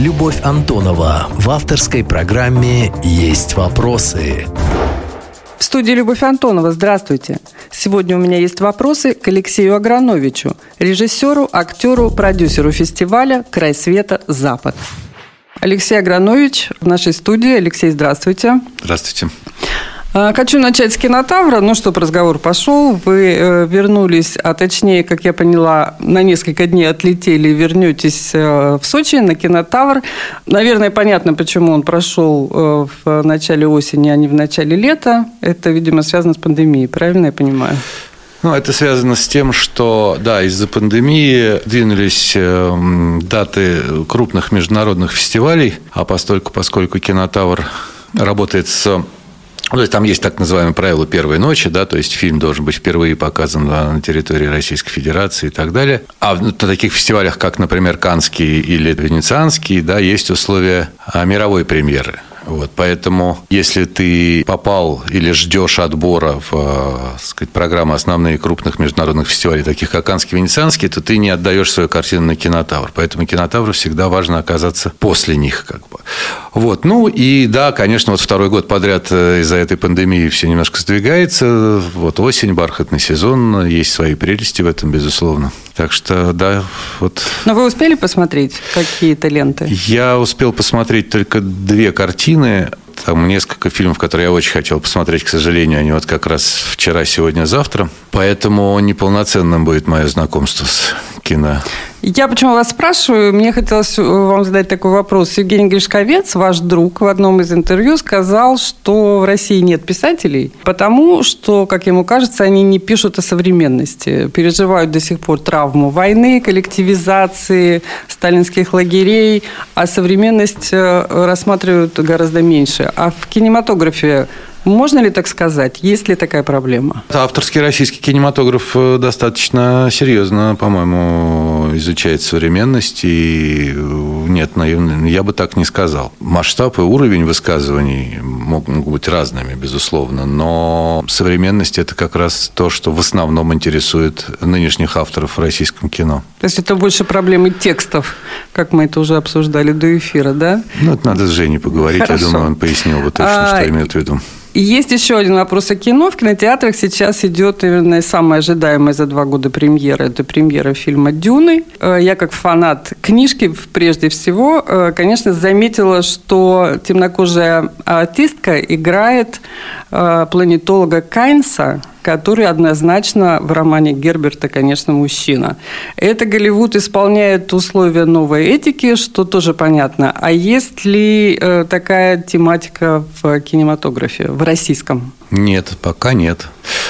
Любовь Антонова в авторской программе «Есть вопросы». В студии Любовь Антонова. Здравствуйте. Сегодня у меня есть вопросы к Алексею Аграновичу, режиссеру, актеру, продюсеру фестиваля «Край света. Запад». Алексей Агранович в нашей студии. Алексей, здравствуйте. Здравствуйте. А, хочу начать с кинотавра. Ну, чтобы разговор пошел. Вы э, вернулись, а точнее, как я поняла, на несколько дней отлетели, вернетесь э, в Сочи на кинотавр. Наверное, понятно, почему он прошел э, в начале осени, а не в начале лета. Это, видимо, связано с пандемией, правильно я понимаю? Ну, это связано с тем, что, да, из-за пандемии двинулись даты крупных международных фестивалей, а постольку, поскольку кинотавр работает с ну, то есть там есть так называемое правило первой ночи, да, то есть фильм должен быть впервые показан на территории Российской Федерации и так далее. А на таких фестивалях, как, например, Канский или Венецианский, да, есть условия а, мировой премьеры. Вот, поэтому, если ты попал или ждешь отбора в э, сказать, программы основные крупных международных фестивалей, таких как Канский, Венецианский, то ты не отдаешь свою картину на кинотавр. Поэтому кинотавру всегда важно оказаться после них. Как бы. Вот. Ну и да, конечно, вот второй год подряд э, из-за этой пандемии все немножко сдвигается. Вот осень, бархатный сезон, есть свои прелести в этом, безусловно. Так что, да, вот. Но вы успели посмотреть какие-то ленты? Я успел посмотреть только две картины. Там несколько фильмов, которые я очень хотел посмотреть, к сожалению, они вот как раз вчера, сегодня, завтра. Поэтому неполноценным будет мое знакомство с кино. Я почему вас спрашиваю? Мне хотелось э, вам задать такой вопрос. Евгений Гришковец, ваш друг, в одном из интервью сказал, что в России нет писателей, потому что, как ему кажется, они не пишут о современности, переживают до сих пор травму войны, коллективизации, сталинских лагерей, а современность э, рассматривают гораздо меньше. А в кинематографе можно ли так сказать? Есть ли такая проблема? Авторский российский кинематограф э, достаточно серьезно, по-моему, изучает современность. И э, нет, наивно, я бы так не сказал. Масштаб и уровень высказываний могут быть разными, безусловно. Но современность – это как раз то, что в основном интересует нынешних авторов в российском кино. То есть это больше проблемы текстов, как мы это уже обсуждали до эфира, да? Ну, это надо с Женей поговорить. Хорошо. Я думаю, он пояснил бы точно, а, что имеет в виду. И есть еще один вопрос о кино. В кинотеатрах сейчас идет, наверное, самая ожидаемая за два года премьера. Это премьера фильма «Дюны». Э, я, как фанат книжки, прежде всего, э, конечно, заметила, что темнокожая артистка играет э, планетолога Кайнса, который однозначно в романе Герберта, конечно, мужчина. Это Голливуд исполняет условия новой этики, что тоже понятно. А есть ли э, такая тематика в кинематографе, в российском? Нет, пока нет.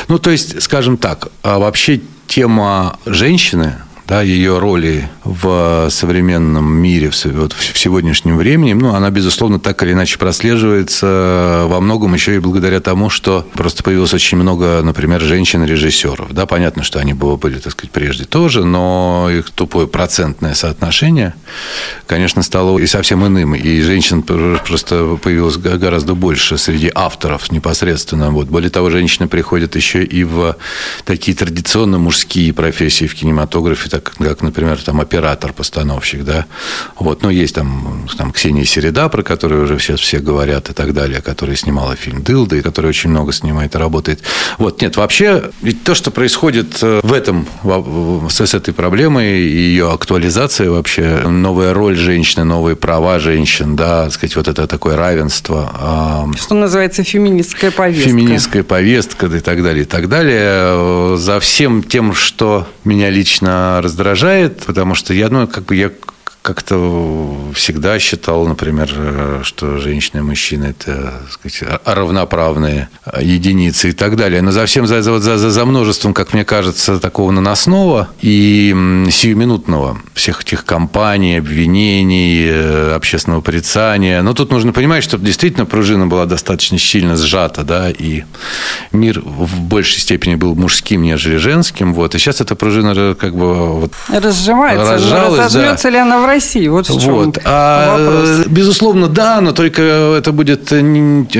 Ну, то есть, скажем так, а вообще тема женщины – да, ее роли в современном мире, в, вот, в сегодняшнем времени, ну, она, безусловно, так или иначе прослеживается во многом еще и благодаря тому, что просто появилось очень много, например, женщин-режиссеров. Да, понятно, что они были, так сказать, прежде тоже, но их тупое процентное соотношение, конечно, стало и совсем иным. И женщин просто появилось гораздо больше среди авторов непосредственно. Вот. Более того, женщины приходят еще и в такие традиционно мужские профессии в кинематографе, как, как например, там, оператор-постановщик, да, вот, ну, есть там, там Ксения Середа, про которую уже сейчас все говорят и так далее, которая снимала фильм «Дылда», и которая очень много снимает и работает. Вот, нет, вообще, ведь то, что происходит э, в этом, с, с этой проблемой, ее актуализация вообще, новая роль женщины, новые права женщин, да, так сказать, вот это такое равенство. Что называется феминистская повестка. Феминистская повестка и так далее, и так далее. За всем тем, что меня лично раздражает, потому что я, ну, как бы я как-то всегда считал, например, что женщины и мужчины – это сказать, равноправные единицы и так далее. Но за всем, за, за, за, за множеством, как мне кажется, такого наносного и сиюминутного всех этих кампаний, обвинений, э, общественного порицания. Но тут нужно понимать, что действительно пружина была достаточно сильно сжата, да, и мир в большей степени был мужским, нежели женским. Вот. И сейчас эта пружина как бы вот разжимается. Разжалась, Разожмется да. ли она в России. Вот в чем вот. а, вопрос. Безусловно, да, но только это будет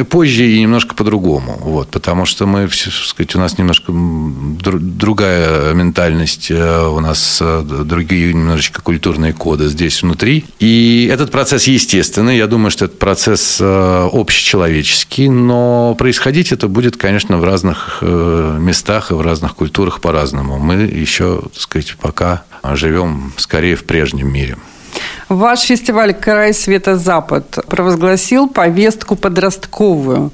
позже и немножко по-другому. Вот, потому что мы, сказать, у нас немножко другая ментальность, э, у нас э, другие немножечко культурные коды здесь внутри. И этот процесс естественный. Я думаю, что этот процесс э, общечеловеческий, но происходить это будет, конечно, в разных местах и в разных культурах по-разному. Мы еще, так сказать, пока живем скорее в прежнем мире. Ваш фестиваль «Край света Запад» провозгласил повестку подростковую.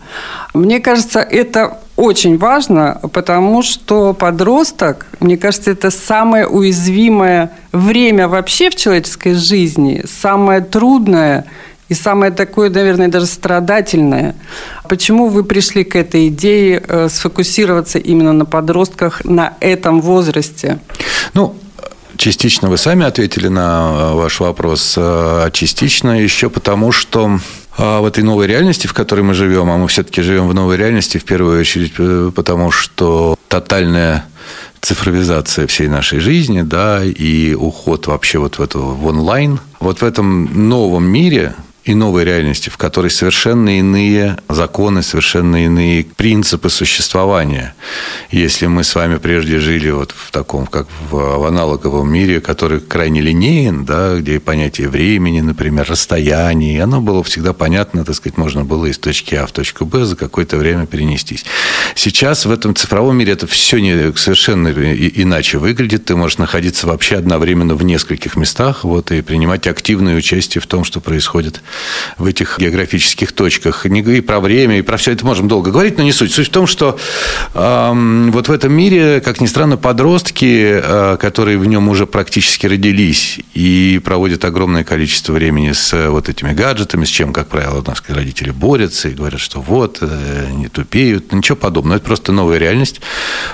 Мне кажется, это очень важно, потому что подросток, мне кажется, это самое уязвимое время вообще в человеческой жизни, самое трудное и самое такое, наверное, даже страдательное. Почему вы пришли к этой идее э, сфокусироваться именно на подростках на этом возрасте? Ну, Частично вы сами ответили на э, ваш вопрос, э, а частично еще потому, что э, в этой новой реальности, в которой мы живем, а мы все-таки живем в новой реальности, в первую очередь, потому что тотальная цифровизация всей нашей жизни, да, и уход вообще вот в эту в онлайн. Вот в этом новом мире и новой реальности, в которой совершенно иные законы, совершенно иные принципы существования. Если мы с вами прежде жили вот в таком, как в, в аналоговом мире, который крайне линеен, да, где понятие времени, например, расстояния, оно было всегда понятно, так сказать, можно было из точки А в точку Б за какое-то время перенестись. Сейчас в этом цифровом мире это все не, совершенно иначе выглядит. Ты можешь находиться вообще одновременно в нескольких местах вот, и принимать активное участие в том, что происходит в этих географических точках. И про время, и про все это можем долго говорить, но не суть. Суть в том, что э, вот в этом мире, как ни странно, подростки, э, которые в нем уже практически родились и проводят огромное количество времени с вот этими гаджетами, с чем, как правило, у нас родители борются и говорят, что вот, э, не тупеют, ничего подобного. Это просто новая реальность,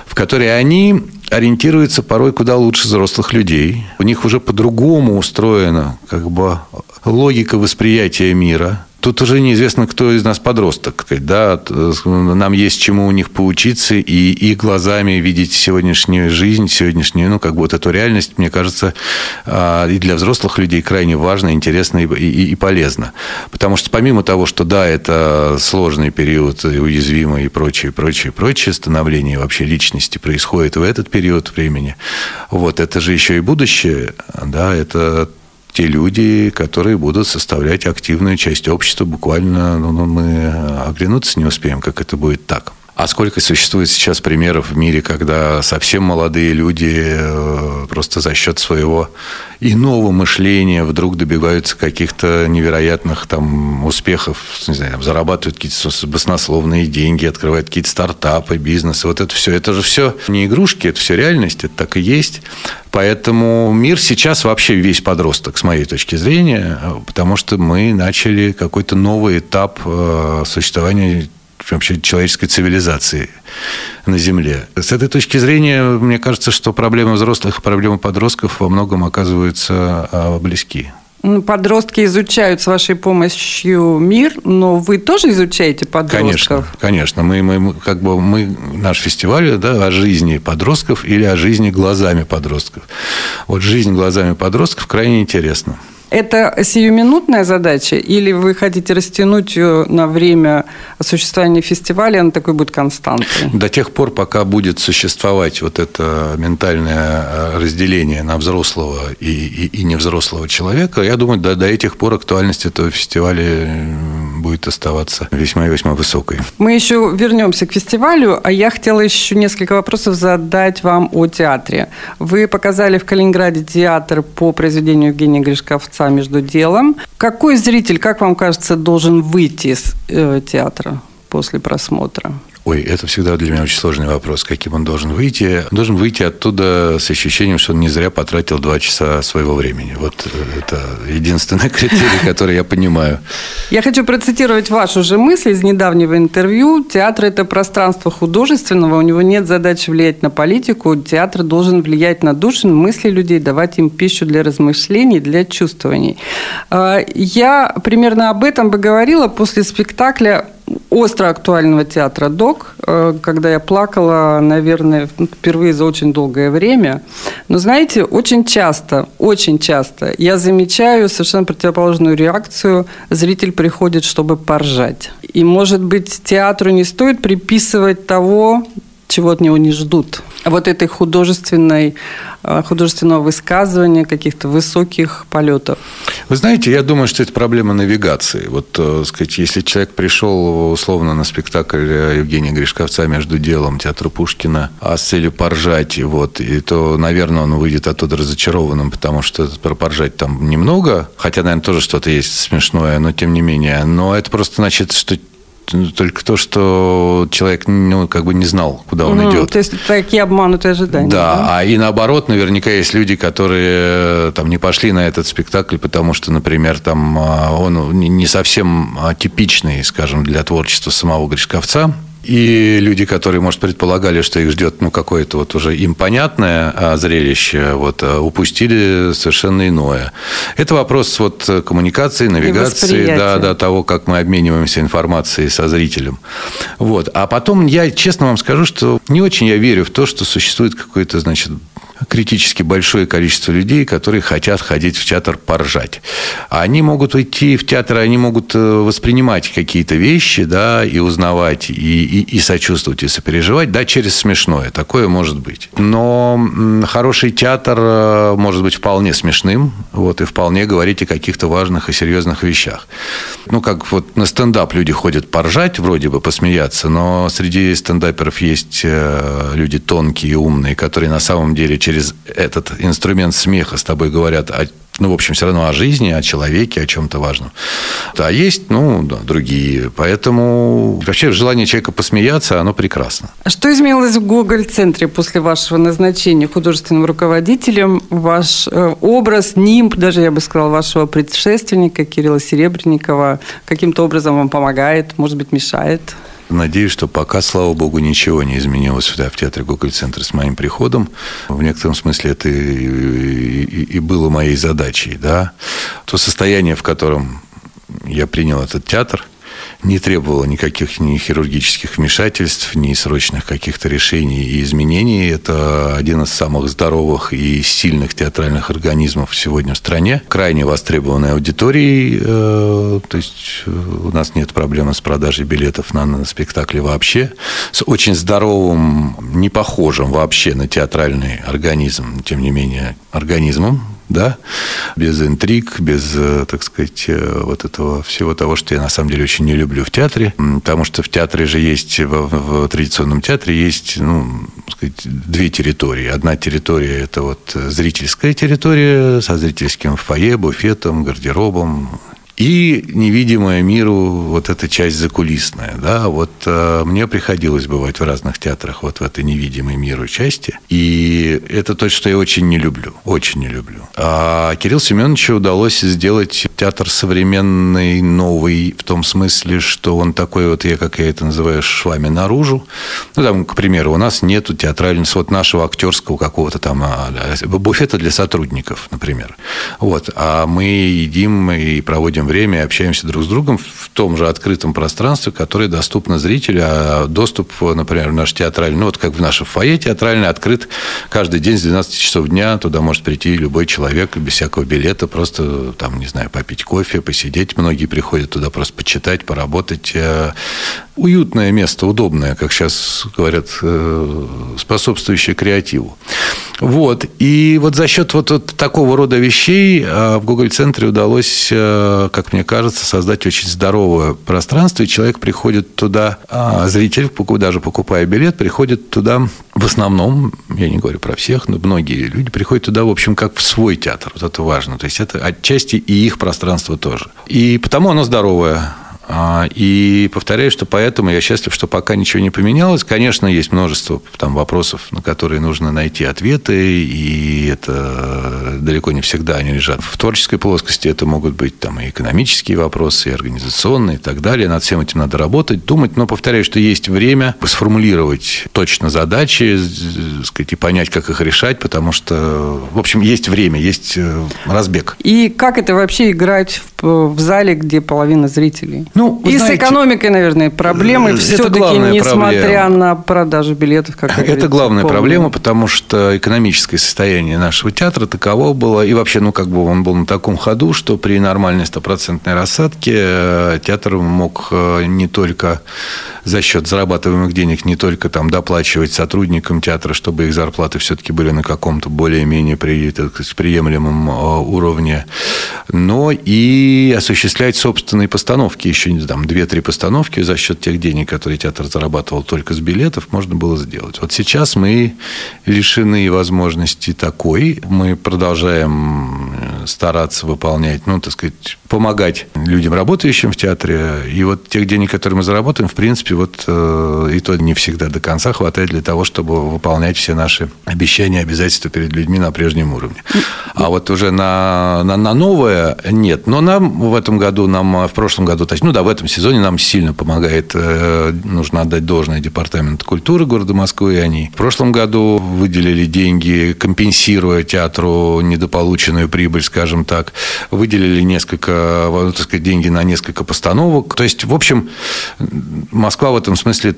в которой они ориентируются порой куда лучше взрослых людей. У них уже по-другому устроена как бы логика восприятия мира – Тут уже неизвестно, кто из нас подросток. Да? Нам есть чему у них поучиться и, и глазами видеть сегодняшнюю жизнь, сегодняшнюю, ну, как бы вот эту реальность, мне кажется, а, и для взрослых людей крайне важно, интересно и, и, и полезно. Потому что помимо того, что да, это сложный период, уязвимый и прочее, прочее, прочее, становление вообще личности происходит в этот период времени, вот, это же еще и будущее, да, это те люди, которые будут составлять активную часть общества. Буквально ну, ну, мы оглянуться не успеем, как это будет так. А сколько существует сейчас примеров в мире, когда совсем молодые люди э, просто за счет своего иного мышления вдруг добиваются каких-то невероятных там успехов, не знаю, зарабатывают какие-то баснословные деньги, открывают какие-то стартапы, бизнесы. Вот это все, это же все не игрушки, это все реальность, это так и есть. Поэтому мир сейчас вообще весь подросток, с моей точки зрения, потому что мы начали какой-то новый этап э, существования вообще человеческой цивилизации на Земле. С этой точки зрения, мне кажется, что проблемы взрослых и проблемы подростков во многом оказываются а, близки. Ну, подростки изучают с вашей помощью мир, но вы тоже изучаете подростков? Конечно, конечно. Мы, мы, как бы, мы, наш фестиваль да, о жизни подростков или о жизни глазами подростков. Вот жизнь глазами подростков крайне интересна. Это сиюминутная задача или вы хотите растянуть ее на время существования фестиваля, она такой будет константой? До тех пор, пока будет существовать вот это ментальное э, разделение на взрослого и, и, и невзрослого человека, я думаю, до, до этих пор актуальность этого фестиваля будет оставаться весьма и весьма высокой. Мы еще вернемся к фестивалю, а я хотела еще несколько вопросов задать вам о театре. Вы показали в Калининграде театр по произведению Евгения Гришковца между делом. Какой зритель, как вам кажется, должен выйти из э, театра после просмотра? Ой, это всегда для меня очень сложный вопрос, каким он должен выйти. Он должен выйти оттуда с ощущением, что он не зря потратил два часа своего времени. Вот э, это единственный критерий, который я понимаю. Я хочу процитировать вашу же мысль из недавнего интервью. Театр – это пространство художественного, у него нет задачи влиять на политику. Театр должен влиять на души, мысли людей, давать им пищу для размышлений, для чувствований. А, я примерно об этом бы говорила после спектакля остро актуального театра «Док», э, когда я плакала, наверное, впервые за очень долгое время. Но, знаете, очень часто, очень часто я замечаю совершенно противоположную реакцию. Зритель приходит, чтобы поржать. И, может быть, театру не стоит приписывать того, чего от него не ждут. Вот этой художественной, э, художественного высказывания, каких-то высоких полетов. Вы знаете, я думаю, что это проблема навигации. Вот, э, сказать, если человек пришел условно на спектакль Евгения Гришковца «Между делом» театра Пушкина, а с целью поржать, вот, и то, наверное, он выйдет оттуда разочарованным, потому что про поржать там немного, хотя, наверное, тоже что-то есть смешное, но тем не менее. Но это просто значит, что только то, что человек ну, как бы не знал, куда он mm, идет. То есть такие обманутые ожидания. Да, да, а и наоборот, наверняка есть люди, которые э, там не пошли на этот спектакль, потому что, например, там а, он не совсем типичный, скажем, для творчества самого Гришковца. И люди, которые, может, предполагали, что их ждет ну, какое-то вот уже им понятное а, зрелище, вот, а, упустили совершенно иное. Это вопрос вот коммуникации, навигации, да, да, того, как мы обмениваемся информацией со зрителем. Вот. А потом я честно вам скажу, что не очень я верю в то, что существует какой-то, значит, критически большое количество людей, которые хотят ходить в театр поржать. Они могут идти в театр, они могут э, воспринимать какие-то вещи, да, и узнавать, и, и, и сочувствовать, и сопереживать, да, через смешное. Такое может быть. Но хороший театр э, может быть вполне смешным, вот, и вполне говорить о каких-то важных и серьезных вещах. Ну, как вот на стендап люди ходят поржать, вроде бы посмеяться, но среди стендаперов есть э, люди тонкие и умные, которые на самом деле через через этот инструмент смеха с тобой говорят о ну, в общем, все равно о жизни, о человеке, о чем-то важном. А есть, ну, да, другие. Поэтому вообще желание человека посмеяться, оно прекрасно. А что изменилось в Гоголь-центре после вашего назначения художественным руководителем? Ваш э, образ, нимб, даже я бы сказала, вашего предшественника Кирилла Серебренникова каким-то образом вам помогает, может быть, мешает? Надеюсь, что пока, слава богу, ничего не изменилось в театре Гоголь-центр с моим приходом. В некотором смысле это и, и, и было моей задачей. Да? То состояние, в котором я принял этот театр – не требовала никаких ни хирургических вмешательств, ни срочных каких-то решений и изменений. Это один из самых здоровых и сильных театральных организмов сегодня в стране. Крайне востребованной аудиторией. Э, то есть э, у нас нет проблемы с продажей билетов на спектакли вообще. С очень здоровым, не похожим вообще на театральный организм, тем не менее, организмом, да, без интриг, без, э, так сказать, э, вот этого всего того, что я на самом деле очень не люблю в театре, потому что в театре же есть, в, в традиционном театре есть, ну, сказать, две территории. Одна территория – это вот зрительская территория со зрительским фойе, буфетом, гардеробом, и невидимая миру вот эта часть закулисная. Да? Вот э, мне приходилось бывать в разных театрах вот в этой невидимой миру части. И это то, что я очень не люблю. Очень не люблю. А Кирилл Семеновичу удалось сделать театр современный, новый, в том смысле, что он такой вот, я, как я это называю, швами наружу. Ну, там, к примеру, у нас нету театрального, вот нашего актерского какого-то там а, буфета для сотрудников, например. Вот. А мы едим и проводим время и общаемся друг с другом в том же открытом пространстве, которое доступно зрителю. А доступ, например, в наш театральный, ну вот как в наше фойе театральный, открыт каждый день с 12 часов дня. Туда может прийти любой человек без всякого билета, просто там, не знаю, попить кофе, посидеть. Многие приходят туда просто почитать, поработать. Уютное место, удобное, как сейчас говорят, э, способствующее креативу. Вот. И вот за счет вот, вот такого рода вещей э, в Google-центре удалось, э, как мне кажется, создать очень здоровое пространство, и человек приходит туда, а зритель, даже покупая билет, приходит туда в основном, я не говорю про всех, но многие люди приходят туда, в общем, как в свой театр. Вот это важно. То есть это отчасти и их пространство тоже. И потому оно здоровое. А, и повторяю, что поэтому я счастлив, что пока ничего не поменялось. Конечно, есть множество там, вопросов, на которые нужно найти ответы, и это далеко не всегда они лежат в творческой плоскости. Это могут быть там, и экономические вопросы, и организационные, и так далее. Над всем этим надо работать, думать. Но повторяю, что есть время сформулировать точно задачи, сказать, и понять, как их решать, потому что, в общем, есть время, есть э, разбег. И как это вообще играть в, в зале, где половина зрителей? Ну, и знаете, с экономикой, наверное, проблемы все-таки, несмотря проблема. на продажу билетов, как Это главная полная. проблема, потому что экономическое состояние нашего театра таково было, и вообще, ну, как бы он был на таком ходу, что при нормальной стопроцентной рассадке э, театр мог э, не только за счет зарабатываемых денег не только там доплачивать сотрудникам театра, чтобы их зарплаты все-таки были на каком-то более-менее приемлемом э, уровне, но и осуществлять собственные постановки. Еще там две-три постановки за счет тех денег, которые театр зарабатывал только с билетов, можно было сделать. Вот сейчас мы лишены возможности такой. Мы продолжаем э, стараться выполнять, ну, так сказать, помогать людям, работающим в театре. И вот тех денег, которые мы заработаем, в принципе, вот э, и то не всегда до конца хватает для того, чтобы выполнять все наши обещания, обязательства перед людьми на прежнем уровне. А вот уже на, на, на новое нет. Но нам в этом году, нам в прошлом году, точнее, ну да, в этом сезоне нам сильно помогает, э, нужно отдать должное департамент культуры города Москвы. Они в прошлом году выделили деньги, компенсируя театру недополученную прибыль, скажем так. Выделили несколько Э, так сказать, деньги на несколько постановок. То есть, в общем, Москва в этом смысле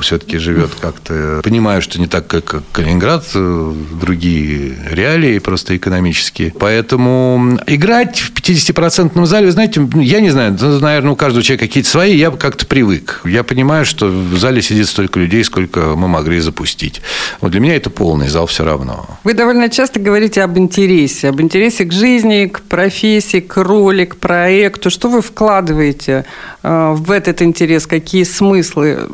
все-таки живет как-то. Понимаю, что не так, как Калининград, э, другие реалии просто экономические. Поэтому играть в 50-процентном зале, вы знаете, я не знаю, наверное, у каждого человека какие-то свои, я как-то привык. Я понимаю, что в зале сидит столько людей, сколько мы могли запустить. Вот для меня это полный зал все равно. Вы довольно часто говорите об интересе, об интересе к жизни, к профессии, к роли, к проекту? Что вы вкладываете э, в этот интерес? Какие смыслы?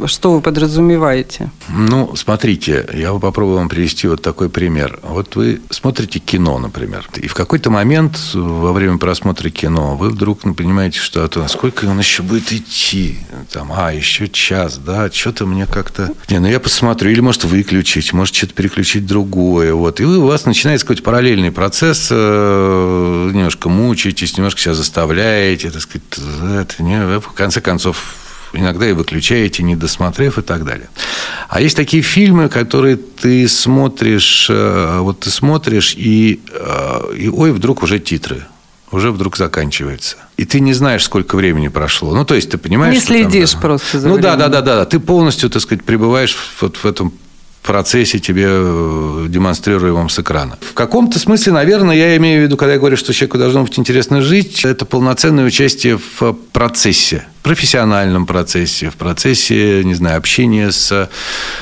Что вы подразумеваете? Ну, смотрите, я попробую вам привести вот такой пример. Вот вы смотрите кино, например, и в какой-то момент во время просмотра кино вы вдруг понимаете, что а то сколько он еще будет идти? Там, а, еще час, да, что-то мне как-то... Не, ну я посмотрю, или может выключить, может что-то переключить другое. Вот. И у вас начинается какой-то параллельный процесс, э, немножко мучаетесь, немножко себя заставляете, так сказать, это не, в конце концов, иногда и выключаете, не досмотрев и так далее. А есть такие фильмы, которые ты смотришь, э, вот ты смотришь, и, э, и ой, вдруг уже титры уже вдруг заканчивается. И ты не знаешь, сколько времени прошло. Ну, то есть, ты понимаешь... Не следишь там, да, просто за Ну, да, да, да, да. Ты полностью, так сказать, пребываешь вот в этом процессе тебе э, демонстрируемом с экрана. В каком-то смысле, наверное, я имею в виду, когда я говорю, что человеку должно быть интересно жить, это полноценное участие в процессе, профессиональном процессе, в процессе, не знаю, общения с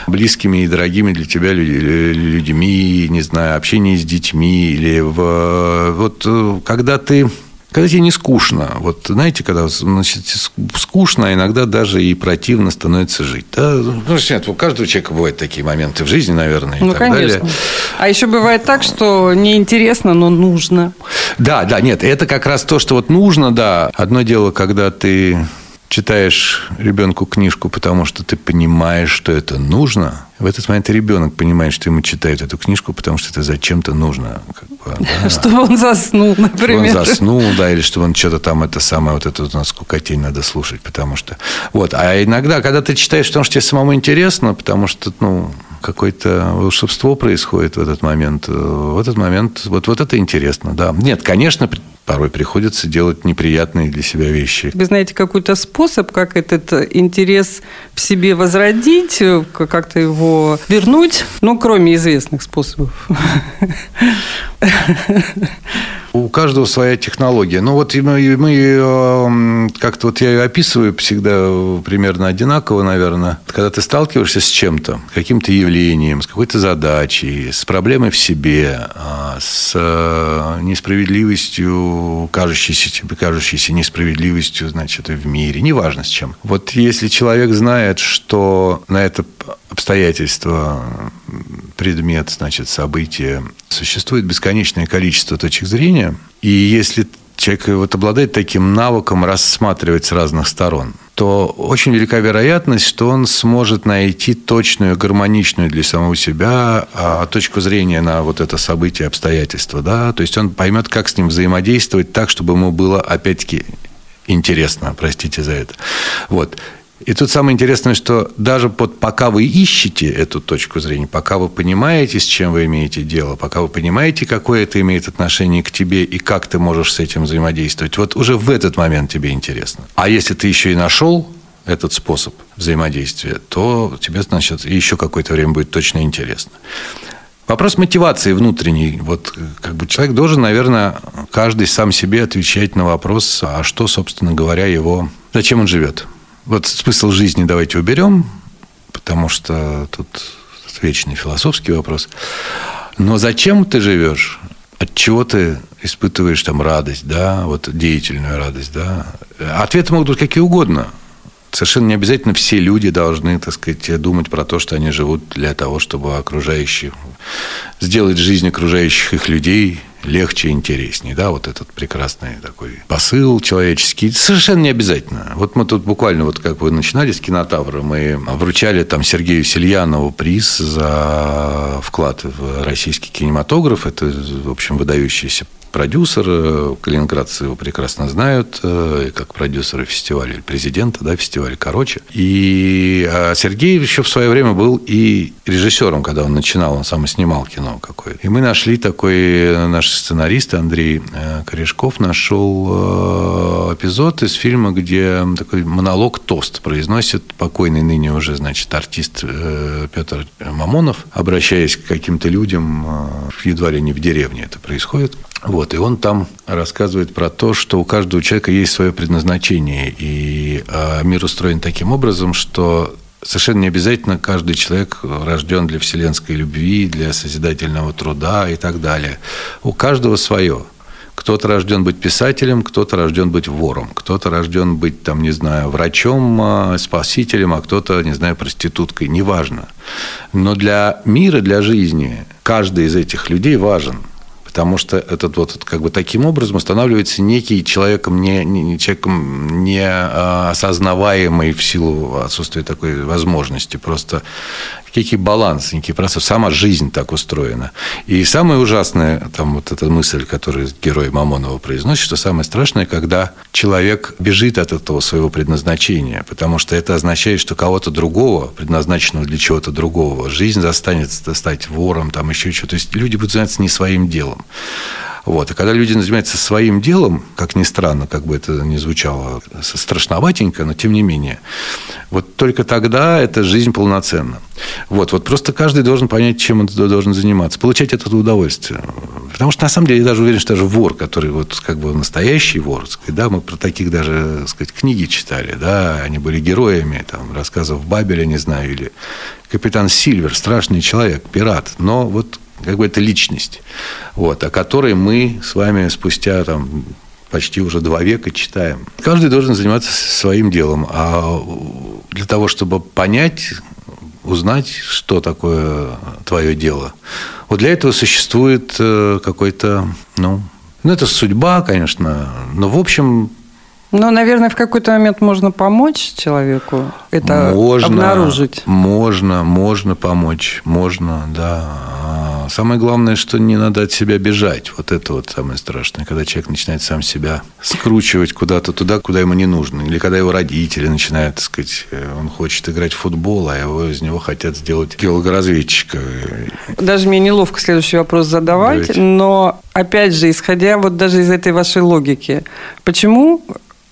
близкими и дорогими для тебя людьми, не знаю, общения с детьми или в... Вот э, когда ты когда тебе не скучно. Вот знаете, когда значит, скучно, а иногда даже и противно становится жить. Да? Ну, нет, у каждого человека бывают такие моменты в жизни, наверное. ну, конечно. Далее. А еще бывает так, что неинтересно, но нужно. Да, да, нет, это как раз то, что вот нужно, да. Одно дело, когда ты читаешь ребенку книжку, потому что ты понимаешь, что это нужно, в этот момент ребенок понимает, что ему читают эту книжку, потому что это зачем-то нужно. Как бы, да. Чтобы он заснул, например. Чтобы он заснул, да, или чтобы он что-то там, это самое, вот эту у нас скукотень надо слушать, потому что... Вот, а иногда, когда ты читаешь, потому что тебе самому интересно, потому что, ну, какое-то волшебство происходит в этот момент. В этот момент, вот, вот это интересно, да. Нет, конечно, порой приходится делать неприятные для себя вещи. Вы знаете какой-то способ, как этот интерес в себе возродить, как-то его вернуть, ну, кроме известных способов? У каждого своя технология. Ну, вот мы, мы эм, как-то вот я ее описываю всегда примерно одинаково, наверное. Когда ты сталкиваешься с чем-то, каким-то явлением, с какой-то задачей, с проблемой в себе, а, с э, несправедливостью, кажущейся тебе, кажущейся несправедливостью, значит, в мире, неважно с чем. Вот если человек знает, что на это обстоятельство, предмет, значит, событие, существует бесконечное количество точек зрения, и если человек вот обладает таким навыком рассматривать с разных сторон, то очень велика вероятность, что он сможет найти точную, гармоничную для самого себя а, точку зрения на вот это событие, обстоятельство. Да? То есть он поймет, как с ним взаимодействовать так, чтобы ему было, опять-таки, интересно, простите за это. Вот. И тут самое интересное, что даже под, пока вы ищете эту точку зрения, пока вы понимаете, с чем вы имеете дело, пока вы понимаете, какое это имеет отношение к тебе и как ты можешь с этим взаимодействовать, вот уже в этот момент тебе интересно. А если ты еще и нашел этот способ взаимодействия, то тебе, значит, еще какое-то время будет точно интересно. Вопрос мотивации внутренней. Вот как бы человек должен, наверное, каждый сам себе отвечать на вопрос, а что, собственно говоря, его... Зачем он живет? Вот смысл жизни давайте уберем, потому что тут вечный философский вопрос. Но зачем ты живешь? От чего ты испытываешь там радость, да, вот деятельную радость, да? Ответы могут быть какие угодно. Совершенно не обязательно все люди должны, так сказать, думать про то, что они живут для того, чтобы окружающие сделать жизнь окружающих их людей легче и интереснее. Да, вот этот прекрасный такой посыл человеческий. Совершенно не обязательно. Вот мы тут буквально, вот как вы начинали с кинотавра, мы вручали там Сергею Сельянову приз за вклад в российский кинематограф. Это, в общем, выдающийся продюсер, э, калининградцы его прекрасно знают, э, как продюсера фестиваля, президента да, фестиваля, короче. И а Сергей еще в свое время был и режиссером, когда он начинал, он сам и снимал кино какое-то. И мы нашли такой, э, наш сценарист Андрей Корешков нашел эпизод из фильма, где такой монолог «Тост» произносит покойный ныне уже, значит, артист Петр Мамонов, обращаясь к каким-то людям, едва ли не в деревне это происходит. Вот, и он там рассказывает про то, что у каждого человека есть свое предназначение, и а, мир устроен таким образом, что совершенно не обязательно каждый человек рожден для вселенской любви, для созидательного труда и так далее. У каждого свое. Кто-то рожден быть писателем, кто-то рожден быть вором, кто-то рожден быть, там, не знаю, врачом, а, спасителем, а кто-то, не знаю, проституткой, неважно. Но для мира, для жизни каждый из этих людей важен – потому что этот вот как бы таким образом устанавливается некий человеком не, не человеком не а, осознаваемый в силу отсутствия такой возможности. Просто некий баланс, некий процесс. Сама жизнь так устроена. И самое ужасное, там вот эта мысль, которую герой Мамонова произносит, что самое страшное, когда человек бежит от этого своего предназначения, потому что это означает, что кого-то другого, предназначенного для чего-то другого, жизнь застанет стать вором, там еще что-то. То есть люди будут заниматься не своим делом. Вот. И когда люди занимаются своим делом, как ни странно, как бы это ни звучало страшноватенько, но тем не менее, вот только тогда эта жизнь полноценна. Вот, вот просто каждый должен понять, чем он должен заниматься, получать этого удовольствие. Потому что, на самом деле, я даже уверен, что даже вор, который вот как бы настоящий вор, да, мы про таких даже, сказать, книги читали, да, они были героями, там, рассказов Бабеля, не знаю, или капитан Сильвер, страшный человек, пират, но вот как бы это личность, вот, о которой мы с вами спустя там, почти уже два века читаем. Каждый должен заниматься своим делом, а для того, чтобы понять, узнать, что такое твое дело, вот для этого существует э, какой-то, ну, ну, это судьба, конечно, но, в общем, ну, наверное, в какой-то момент можно помочь человеку это можно, обнаружить. Можно, можно помочь, можно, да. Самое главное, что не надо от себя бежать. Вот это вот самое страшное, когда человек начинает сам себя скручивать куда-то туда, куда ему не нужно. Или когда его родители начинают, так сказать, э, он хочет играть в футбол, а его из него хотят сделать геологоразведчика. Даже мне неловко следующий вопрос задавать, Давайте. но опять же, исходя вот даже из этой вашей логики, почему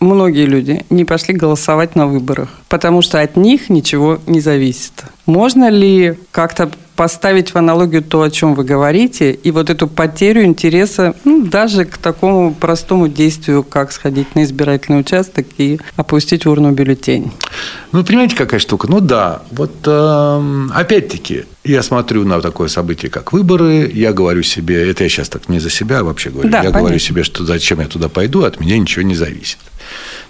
многие люди не пошли голосовать на выборах, потому что от них ничего не зависит. Можно ли как-то поставить в аналогию то, о чем вы говорите, и вот эту потерю интереса ну, даже к такому простому действию, как сходить на избирательный участок и опустить в урну бюллетень? Ну, понимаете, какая штука? Ну да, вот э, опять-таки, я смотрю на такое событие, как выборы, я говорю себе, это я сейчас так не за себя вообще говорю, да, я понятно. говорю себе, что зачем я туда пойду, от меня ничего не зависит.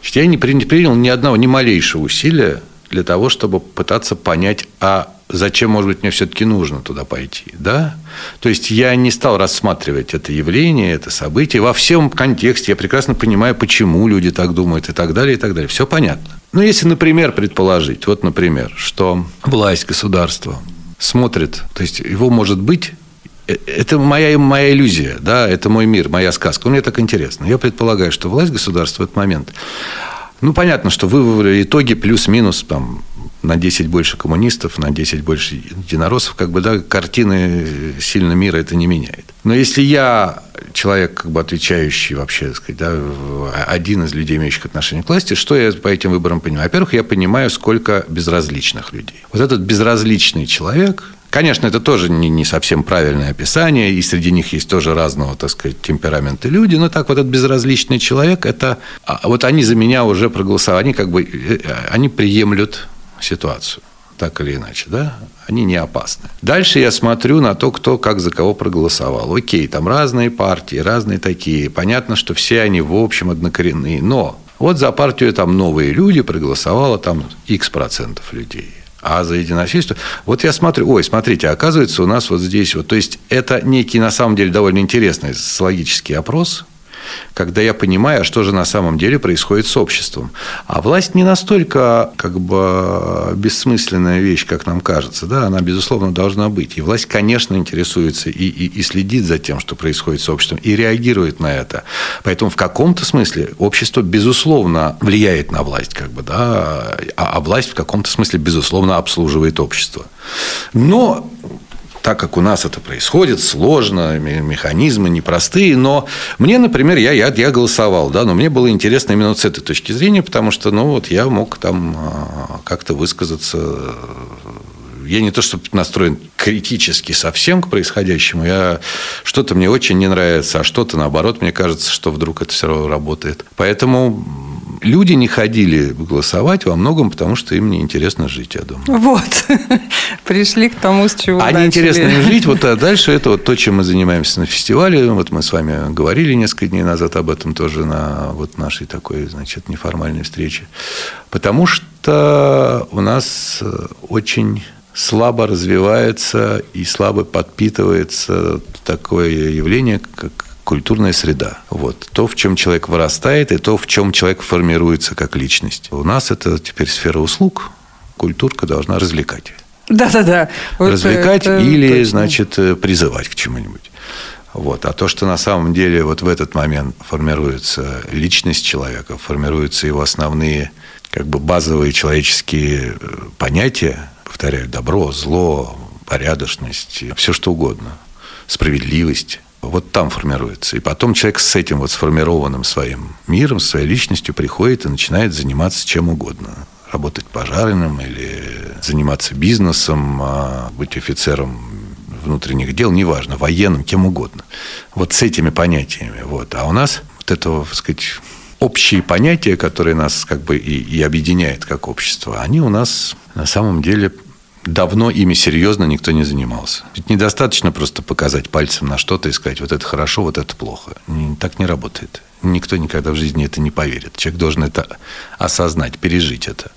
Значит, я не принял ни одного, ни малейшего усилия для того, чтобы пытаться понять, а зачем, может быть, мне все-таки нужно туда пойти, да? То есть я не стал рассматривать это явление, это событие во всем контексте. Я прекрасно понимаю, почему люди так думают и так далее, и так далее. Все понятно. Но если, например, предположить, вот, например, что власть государства смотрит, то есть его может быть э, это моя, моя иллюзия, да, это мой мир, моя сказка. Мне так интересно. Я предполагаю, что власть государства в этот момент Ну, понятно, что вы итоги плюс-минус там на 10 больше коммунистов, на 10 больше единороссов, как бы, да, картины сильно мира это не меняет. Но если я человек, как бы отвечающий вообще, так сказать, да, один из людей, имеющих отношение к власти, что я по этим выборам понимаю? Во-первых, я понимаю, сколько безразличных людей. Вот этот безразличный человек, Конечно, это тоже не, не совсем правильное описание, и среди них есть тоже разного, так сказать, темперамента люди, но так вот этот безразличный человек, это а, вот они за меня уже проголосовали, они как бы, э, они приемлют ситуацию так или иначе, да, они не опасны. Дальше я смотрю на то, кто как за кого проголосовал. Окей, там разные партии, разные такие. Понятно, что все они в общем однокоренные. Но вот за партию там новые люди проголосовало там X процентов людей. А за единосельство... Вот я смотрю, ой, смотрите, оказывается, у нас вот здесь вот... То есть, это некий, на самом деле, довольно интересный социологический опрос, когда я понимаю, а что же на самом деле происходит с обществом. А власть не настолько как бы бессмысленная вещь, как нам кажется. Да? Она, безусловно, должна быть. И власть, конечно, интересуется и, и, и следит за тем, что происходит с обществом, и реагирует на это. Поэтому в каком-то смысле общество, безусловно, влияет на власть, как бы, да? а, а власть в каком-то смысле, безусловно, обслуживает общество. Но так как у нас это происходит, сложно, механизмы непростые, но мне, например, я, я, я голосовал, да, но мне было интересно именно с этой точки зрения, потому что, ну, вот я мог там а, как-то высказаться я не то, чтобы настроен критически совсем к происходящему, я что-то мне очень не нравится, а что-то наоборот, мне кажется, что вдруг это все равно работает. Поэтому люди не ходили голосовать во многом, потому что им неинтересно жить, я думаю. Вот. Пришли к тому, с чего А неинтересно им жить, вот а дальше это вот то, чем мы занимаемся на фестивале. Вот мы с вами говорили несколько дней назад об этом тоже на вот нашей такой, значит, неформальной встрече. Потому что у нас э, очень слабо развивается и слабо подпитывается такое явление, как культурная среда. Вот. То, в чем человек вырастает, и то, в чем человек формируется как личность. У нас это теперь сфера услуг. Культурка должна развлекать. Да-да-да. Вот развлекать или, точно. значит, призывать к чему-нибудь. Вот. А то, что на самом деле вот в этот момент формируется личность человека, формируются его основные как бы базовые человеческие э, понятия, повторяю, добро, зло, порядочность, все что угодно, справедливость, вот там формируется. И потом человек с этим вот сформированным своим миром, своей личностью приходит и начинает заниматься чем угодно. Работать пожарным или заниматься бизнесом, а быть офицером внутренних дел, неважно, военным, кем угодно. Вот с этими понятиями. Вот. А у нас вот это, так сказать, общие понятия, которые нас как бы и, и объединяют как общество, они у нас на самом деле давно ими серьезно никто не занимался. Ведь недостаточно просто показать пальцем на что-то и сказать, вот это хорошо, вот это плохо. Так не работает. Никто никогда в жизни это не поверит. Человек должен это осознать, пережить это.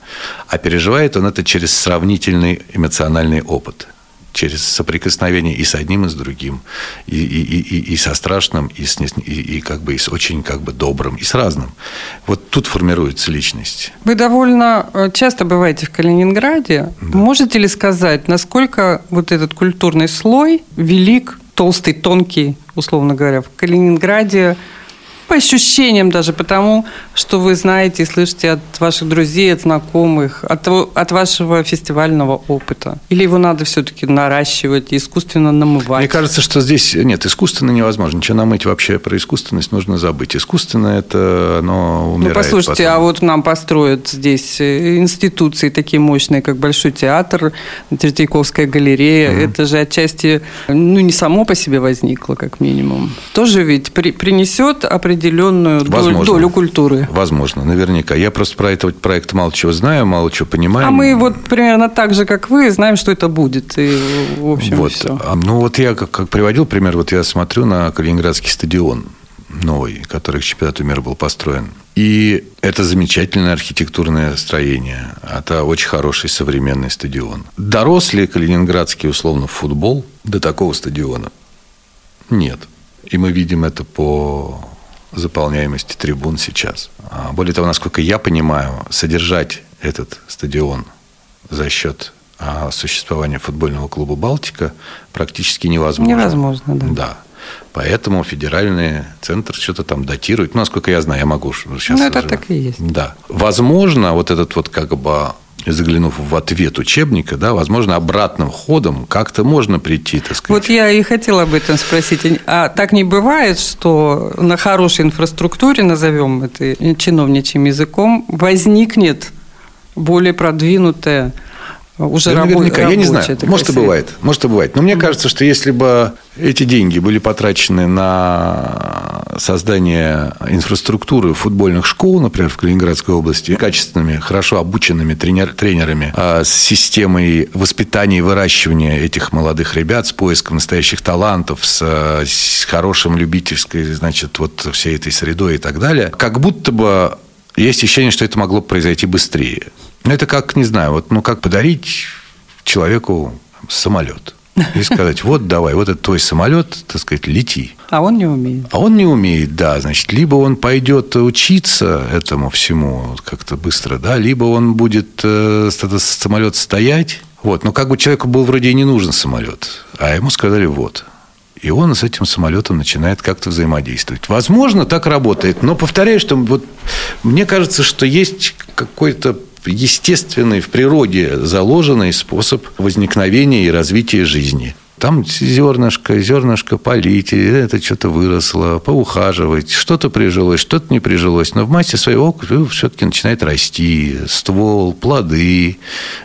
А переживает он это через сравнительный эмоциональный опыт – через соприкосновение и с одним, и с другим, и, и, и, и со страшным, и, с, и, и как бы и с очень как бы добрым, и с разным. Вот тут формируется личность. Вы довольно э, часто бываете в Калининграде. Да. Можете ли сказать, насколько вот этот культурный слой велик, толстый, тонкий, условно говоря, в Калининграде по ощущениям даже, потому что вы знаете и слышите от ваших друзей, от знакомых, от, от вашего фестивального опыта? Или его надо все-таки наращивать, искусственно намывать? Мне кажется, что здесь нет, искусственно невозможно. Ничего намыть вообще про искусственность нужно забыть. Искусственно это оно умирает. Ну, послушайте, потом. а вот нам построят здесь э, институции такие мощные, как Большой театр, Третьяковская галерея. Mm-hmm. Это же отчасти, ну, не само по себе возникло, как минимум. Тоже ведь при, принесет определенные определенную Возможно. долю культуры. Возможно, наверняка. Я просто про этот проект мало чего знаю, мало чего понимаю. А мы вот примерно так же, как вы, знаем, что это будет. И, в общем, вот. все. А, ну, вот я как, как приводил пример, вот я смотрю на Калининградский стадион новый, который к чемпионату мира был построен. И это замечательное архитектурное строение. Это очень хороший современный стадион. Дорос ли калининградский, условно, футбол до такого стадиона? Нет. И мы видим это по заполняемости трибун сейчас. А, более того, насколько я понимаю, содержать этот стадион за счет а, существования футбольного клуба «Балтика» практически невозможно. Невозможно, да. Да. Поэтому федеральный центр что-то там датирует. Ну, насколько я знаю, я могу сейчас... Ну, это уже... так и есть. Да. Возможно, вот этот вот как бы заглянув в ответ учебника, да, возможно, обратным ходом как-то можно прийти, так сказать. Вот я и хотела об этом спросить. А так не бывает, что на хорошей инфраструктуре, назовем это чиновничьим языком, возникнет более продвинутая уже да, рабо- наверняка, я не знаю, может и бывает, может и бывает. Но мне кажется, что если бы эти деньги были потрачены на создание инфраструктуры футбольных школ, например, в Калининградской области, качественными, хорошо обученными тренер, тренерами, а с системой воспитания и выращивания этих молодых ребят, с поиском настоящих талантов, с, с хорошим любительской, значит, вот всей этой средой и так далее, как будто бы есть ощущение, что это могло произойти быстрее. Ну, это как, не знаю, вот, ну, как подарить человеку самолет. И сказать, вот давай, вот это твой самолет, так сказать, лети. А он не умеет. А он не умеет, да. Значит, либо он пойдет учиться этому всему как-то быстро, да, либо он будет э, этот самолет стоять. Вот. Но как бы человеку был вроде и не нужен самолет, а ему сказали, вот, и он с этим самолетом начинает как-то взаимодействовать. Возможно, так работает. Но повторяю, что вот мне кажется, что есть какой-то естественный, в природе заложенный способ возникновения и развития жизни. Там зернышко, зернышко полить, это что-то выросло, поухаживать, что-то прижилось, что-то не прижилось. Но в массе своего все-таки начинает расти ствол, плоды,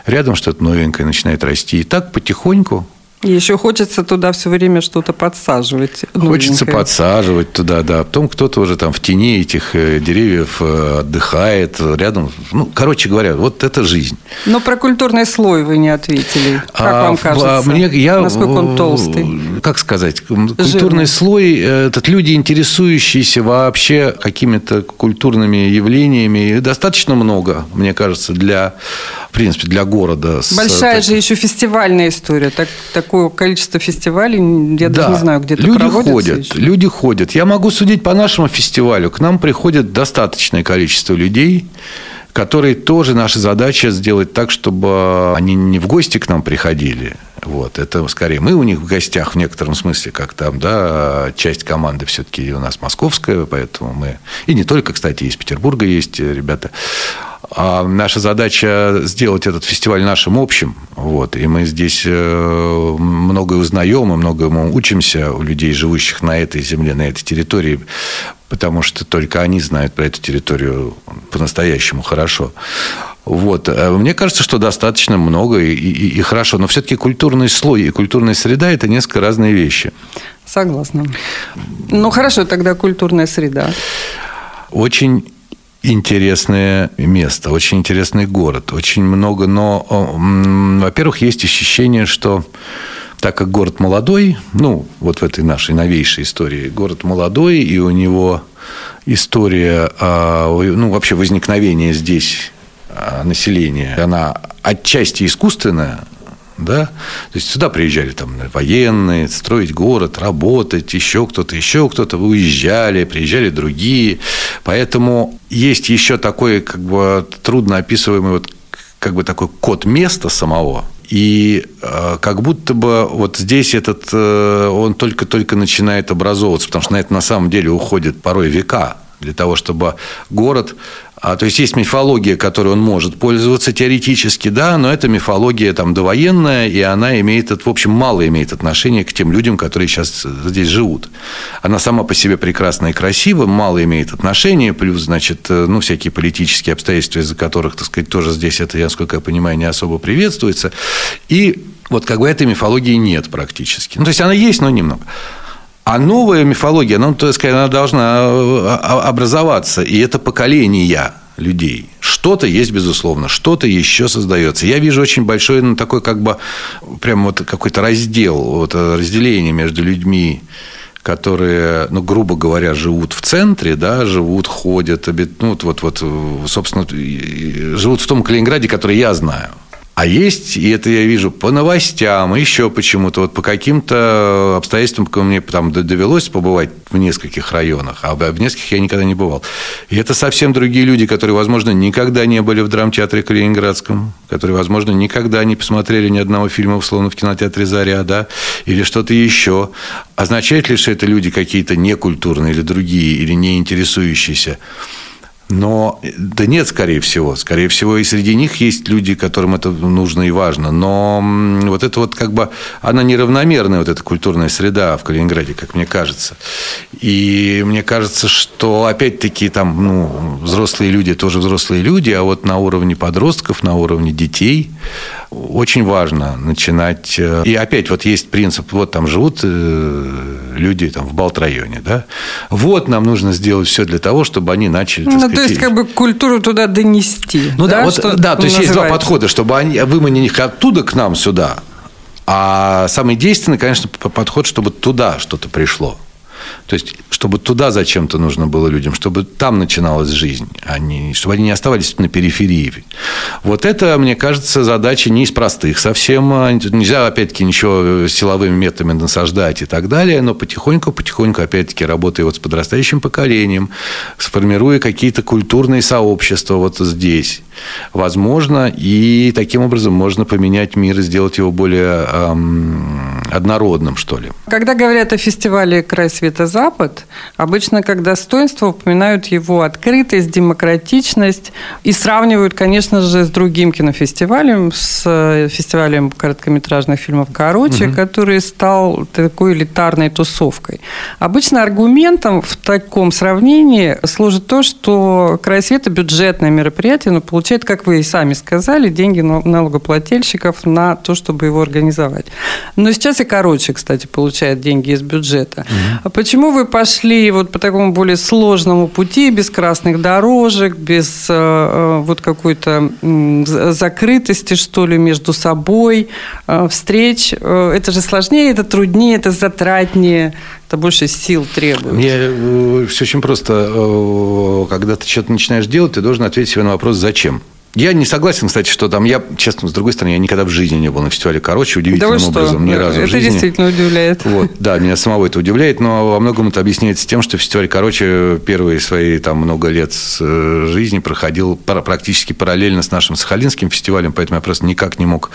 рядом что-то новенькое начинает расти. И так потихоньку еще хочется туда все время что-то подсаживать. Хочется новенькое. подсаживать туда, да. Потом кто-то уже там в тени этих э, деревьев э, отдыхает рядом. Ну, короче говоря, вот это жизнь. Но про культурный слой вы не ответили. Как а, вам кажется? А мне, я, Насколько он толстый? Как сказать? Культурный Жирный. слой э, – это люди, интересующиеся вообще какими-то культурными явлениями. Достаточно много, мне кажется, для в принципе, для города. Большая с, же еще фестивальная история. Так, такое количество фестивалей, я да. даже не знаю, где-то люди ходят, еще. люди ходят. Я могу судить по нашему фестивалю. К нам приходит достаточное количество людей, которые тоже наша задача сделать так, чтобы они не в гости к нам приходили. Вот, это скорее мы у них в гостях в некотором смысле, как там, да, часть команды все-таки у нас московская, поэтому мы... И не только, кстати, из Петербурга есть ребята. А наша задача сделать этот фестиваль нашим общим. Вот. И мы здесь э, многое узнаем и многому учимся у людей, живущих на этой земле, на этой территории, потому что только они знают про эту территорию по-настоящему хорошо. Вот. Э, мне кажется, что достаточно много и, и, и хорошо. Но все-таки культурный слой и культурная среда – это несколько разные вещи. Согласна. Ну, хорошо, тогда культурная среда. Очень интересное место, очень интересный город, очень много, но, во-первых, есть ощущение, что так как город молодой, ну, вот в этой нашей новейшей истории, город молодой, и у него история, а, ну, вообще возникновение здесь населения, она отчасти искусственная, да, то есть сюда приезжали там военные, строить город, работать, еще кто-то, еще кто-то, уезжали, приезжали другие, поэтому есть еще такой как бы трудно описываемый вот как бы такой код места самого, и э, как будто бы вот здесь этот, э, он только-только начинает образовываться, потому что на это на самом деле уходит порой века для того, чтобы город а, то есть есть мифология, которой он может пользоваться теоретически, да, но это мифология там довоенная, и она имеет, в общем, мало имеет отношения к тем людям, которые сейчас здесь живут. Она сама по себе прекрасна и красива, мало имеет отношения, плюс, значит, ну, всякие политические обстоятельства, из-за которых, так сказать, тоже здесь это, насколько я понимаю, не особо приветствуется. И вот как бы этой мифологии нет практически. Ну, то есть она есть, но немного. А новая мифология, ну, то есть, она должна э, образоваться, и это поколение людей. Что-то есть, безусловно, что-то еще создается. Я вижу очень большой, ну, такой как бы, прям вот какой-то раздел, вот э, разделение между людьми, которые, ну, грубо говоря, живут в центре, да, живут, ходят, ну, вот, вот, вот, собственно, живут в том Калининграде, который я знаю. А есть, и это я вижу по новостям, еще почему-то, вот по каким-то обстоятельствам, мне там довелось побывать в нескольких районах, а в нескольких я никогда не бывал. И это совсем другие люди, которые, возможно, никогда не были в драмтеатре Калининградском, которые, возможно, никогда не посмотрели ни одного фильма, условно, в кинотеатре «Заря», да, или что-то еще. Означает ли, что это люди какие-то некультурные или другие, или не интересующиеся? Но да нет, скорее всего. Скорее всего, и среди них есть люди, которым это нужно и важно. Но вот это вот как бы, она неравномерная, вот эта культурная среда в Калининграде, как мне кажется. И мне кажется, что опять-таки там, ну, взрослые люди тоже взрослые люди, а вот на уровне подростков, на уровне детей очень важно начинать. Э, и опять вот есть принцип, вот там живут э, люди там в Балт-районе, да, вот нам нужно сделать все для того, чтобы они начали, так ну, сказать, то есть, как бы культуру туда донести. Ну да, да, вот, да то есть есть два подхода, чтобы они, выманили их оттуда к нам сюда, а самый действенный, конечно, подход, чтобы туда что-то пришло. То есть, чтобы туда зачем-то нужно было людям, чтобы там начиналась жизнь, а не, чтобы они не оставались на периферии. Вот это, мне кажется, задача не из простых совсем. Нельзя, опять-таки, ничего силовыми методами насаждать и так далее, но потихоньку-потихоньку, опять-таки, работая вот с подрастающим поколением, сформируя какие-то культурные сообщества вот здесь, возможно, и таким образом можно поменять мир и сделать его более эм, однородным, что ли. Когда говорят о фестивале «Край света Запад», обычно как достоинство упоминают его открытость, демократичность и сравнивают, конечно же, с другим кинофестивалем, с э, фестивалем короткометражных фильмов «Короче», угу. который стал такой элитарной тусовкой. Обычно аргументом в таком сравнении служит то, что «Край света» бюджетное мероприятие, но получает, как вы и сами сказали, деньги налогоплательщиков на то, чтобы его организовать. Но сейчас и «Короче», кстати, получает деньги из бюджета. Угу. А почему вы пошли вот по такому более сложному пути, без красных дорожек, без э, э вот какой-то э, закрытости, что ли, между собой, э, встреч? Э, это же сложнее, это труднее, это затратнее это больше сил требует. Мне э, все очень просто. Э, когда ты что-то начинаешь делать, ты должен ответить себе на вопрос «Зачем?». Я не согласен, кстати, что там я, честно, с другой стороны, я никогда в жизни не был на фестивале Короче, удивительным да образом, ни разу это в жизни. Это действительно удивляет. Вот, да, меня самого это удивляет, но во многом это объясняется тем, что фестиваль Короче первые свои там много лет э, жизни проходил практически параллельно с нашим Сахалинским фестивалем, поэтому я просто никак не мог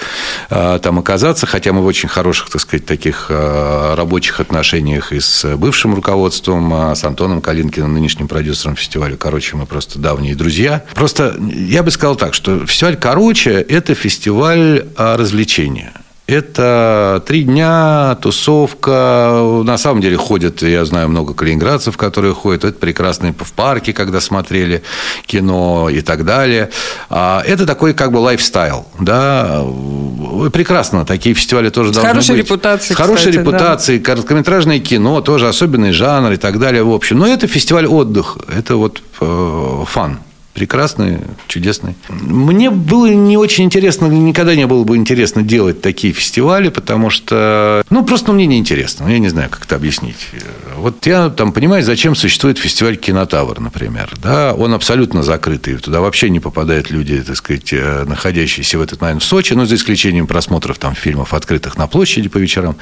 а, там оказаться, хотя мы в очень хороших, так сказать, таких а, рабочих отношениях и с бывшим руководством, а, с Антоном Калинкиным, нынешним продюсером фестиваля Короче, мы просто давние друзья. Просто я бы сказал так, так, что фестиваль «Короче» – это фестиваль а, развлечения. Это три дня, тусовка. На самом деле ходят, я знаю, много калининградцев, которые ходят. Это прекрасно в парке, когда смотрели кино и так далее. А, это такой как бы лайфстайл. Да? Прекрасно. Такие фестивали тоже должны хорошей быть. Репутацией, С хорошей кстати, репутацией. Да. Короткометражное кино, тоже особенный жанр и так далее. В общем. Но это фестиваль отдых. Это вот э, fun прекрасный, чудесный. Мне было не очень интересно, никогда не было бы интересно делать такие фестивали, потому что, ну, просто мне неинтересно. Я не знаю, как это объяснить. Вот я там понимаю, зачем существует фестиваль «Кинотавр», например. Да, он абсолютно закрытый. Туда вообще не попадают люди, так сказать, э, находящиеся в этот момент в Сочи, ну, за исключением просмотров там фильмов, открытых на площади по вечерам.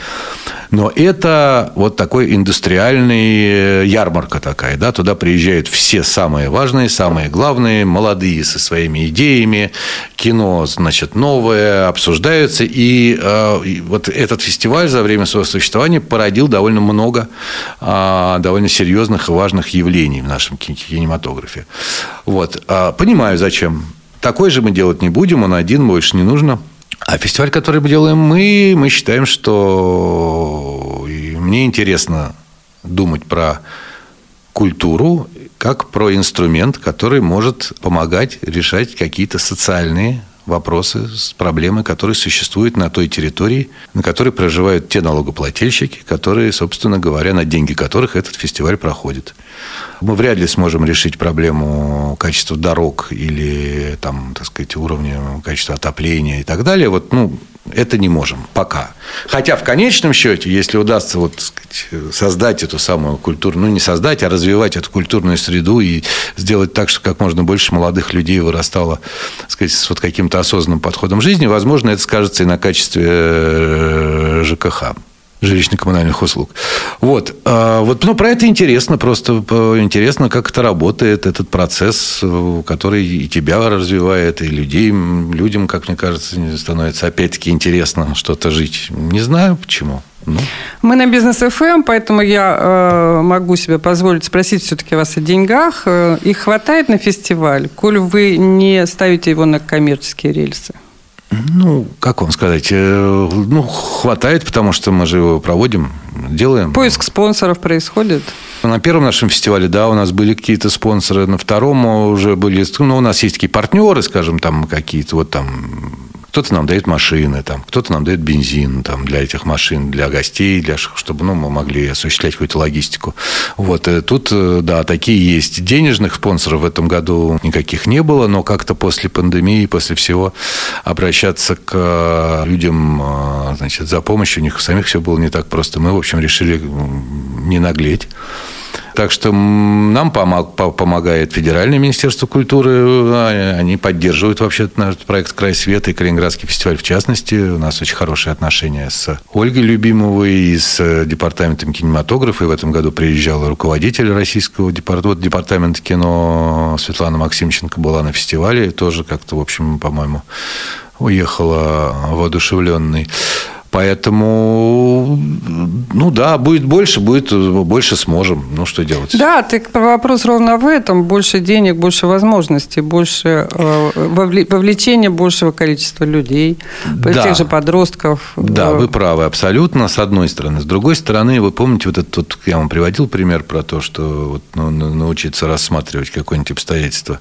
Но это вот такой индустриальный э, ярмарка такая, да, туда приезжают все самые важные, самые главные, ученые, молодые со своими идеями, кино, значит, новое, обсуждаются. И, э, и вот этот фестиваль за время своего существования породил довольно много э, довольно серьезных и важных явлений в нашем кинематографе. Вот. А, понимаю, зачем. Такой же мы делать не будем, он один, больше не нужно. А фестиваль, который мы делаем мы, мы считаем, что и мне интересно думать про культуру как про инструмент, который может помогать решать какие-то социальные вопросы, проблемы, которые существуют на той территории, на которой проживают те налогоплательщики, которые, собственно говоря, на деньги которых этот фестиваль проходит. Мы вряд ли сможем решить проблему качества дорог или, там, так сказать, уровня качества отопления и так далее. Вот, ну, Это не можем пока. Хотя в конечном счете, если удастся вот, сказать, создать эту самую культуру, ну не создать, а развивать эту культурную среду и сделать так, чтобы как можно больше молодых людей вырастало сказать, с вот каким-то осознанным подходом жизни, возможно, это скажется и на качестве э, ЖКХ жилищно-коммунальных услуг. Вот. А, вот. Ну, про это интересно, просто интересно, как это работает, этот процесс, который и тебя развивает, и людей, людям, как мне кажется, становится опять-таки интересно что-то жить. Не знаю почему. Ну. Мы на бизнес ФМ, эм, поэтому я э, могу себе позволить спросить все-таки вас о деньгах. Э, их хватает на фестиваль, коль вы не ставите его на коммерческие рельсы? Ну, как вам сказать, э, ну, хватает, потому что мы же его проводим, делаем. Поиск спонсоров происходит? На первом нашем фестивале, да, у нас были какие-то спонсоры, на втором уже были, ну, у нас есть такие партнеры, скажем, там какие-то, вот там кто-то нам дает машины, там, кто-то нам дает бензин там, для этих машин, для гостей, для, чтобы ну, мы могли осуществлять какую-то логистику. Вот. Э, тут, э, да, такие есть. Денежных спонсоров в этом году никаких не было, но как-то после пандемии, после всего обращаться к э, людям значит, за помощью у них самих все было не так просто. Мы, в общем, решили не наглеть. Так что нам помогает Федеральное министерство культуры. А, они поддерживают вообще наш проект «Край света» и Калининградский фестиваль в частности. У нас очень хорошие отношения с Ольгой Любимовой и с департаментом кинематографа. И в этом году приезжал руководитель российского департамента, департамента кино Светлана Максимченко была на фестивале. Тоже как-то, в общем, по-моему, уехала воодушевленный. Поэтому, ну да, будет больше, будет больше сможем. Ну, что делать? Да, так вопрос ровно в этом. Больше денег, больше возможностей, больше э, вовлечения большего количества людей, да. тех же подростков. Да, вы правы абсолютно, с одной стороны. С другой стороны, вы помните, вот этот, вот, я вам приводил пример про то, что вот, ну, научиться рассматривать какое-нибудь обстоятельство.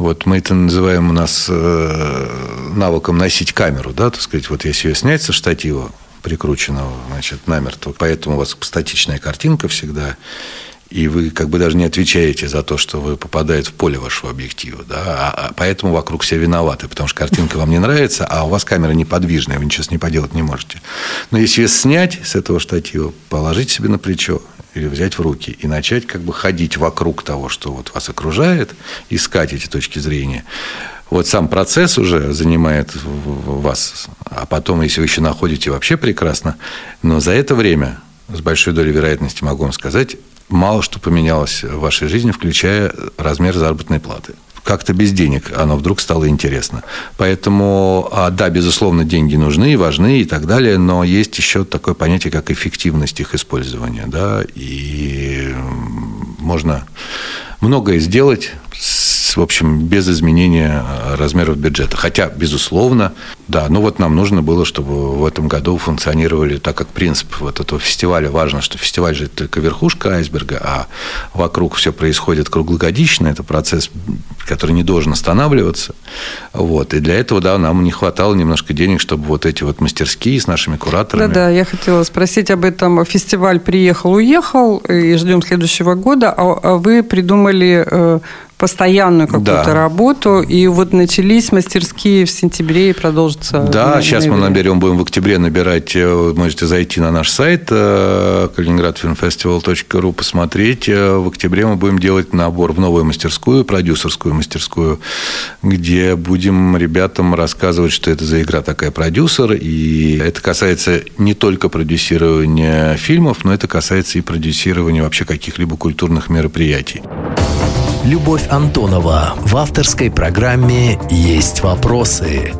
Вот мы это называем у нас э, навыком носить камеру, да, так сказать, вот если ее снять со штатива, прикрученного, значит, намертво, поэтому у вас статичная картинка всегда, и вы как бы даже не отвечаете за то, что вы попадаете в поле вашего объектива, да, а, а поэтому вокруг все виноваты, потому что картинка вам не нравится, а у вас камера неподвижная, вы ничего с ней поделать не можете. Но если ее снять с этого штатива, положить себе на плечо или взять в руки и начать как бы ходить вокруг того, что вот вас окружает, искать эти точки зрения, вот сам процесс уже занимает вас, а потом, если вы еще находите, вообще прекрасно, но за это время с большой долей вероятности могу вам сказать, мало что поменялось в вашей жизни, включая размер заработной платы. Как-то без денег оно вдруг стало интересно. Поэтому, а, да, безусловно, деньги нужны, важны и так далее, но есть еще такое понятие, как эффективность их использования. Да, и можно многое сделать в общем, без изменения э, размеров бюджета. Хотя, безусловно, да, ну вот нам нужно было, чтобы в этом году функционировали, так как принцип вот этого фестиваля, важно, что фестиваль же только верхушка айсберга, а вокруг все происходит круглогодично, это процесс, который не должен останавливаться. Вот. И для этого, да, нам не хватало немножко денег, чтобы вот эти вот мастерские с нашими кураторами. Да-да, я хотела спросить об этом. Фестиваль приехал-уехал, и ждем следующего года, а, а вы придумали э, постоянную какую-то да. работу. И вот начались мастерские в сентябре и продолжатся. Да, на, сейчас мы наберем, будем в октябре набирать. Э, можете зайти на наш сайт э, калининградфильмфестивал.ру, посмотреть. Э, в октябре мы будем делать набор в новую мастерскую, продюсерскую мастерскую, где будем ребятам рассказывать, что это за игра такая продюсер. И это касается не только продюсирования фильмов, но это касается и продюсирования вообще каких-либо культурных мероприятий. Любовь Антонова в авторской программе «Есть вопросы».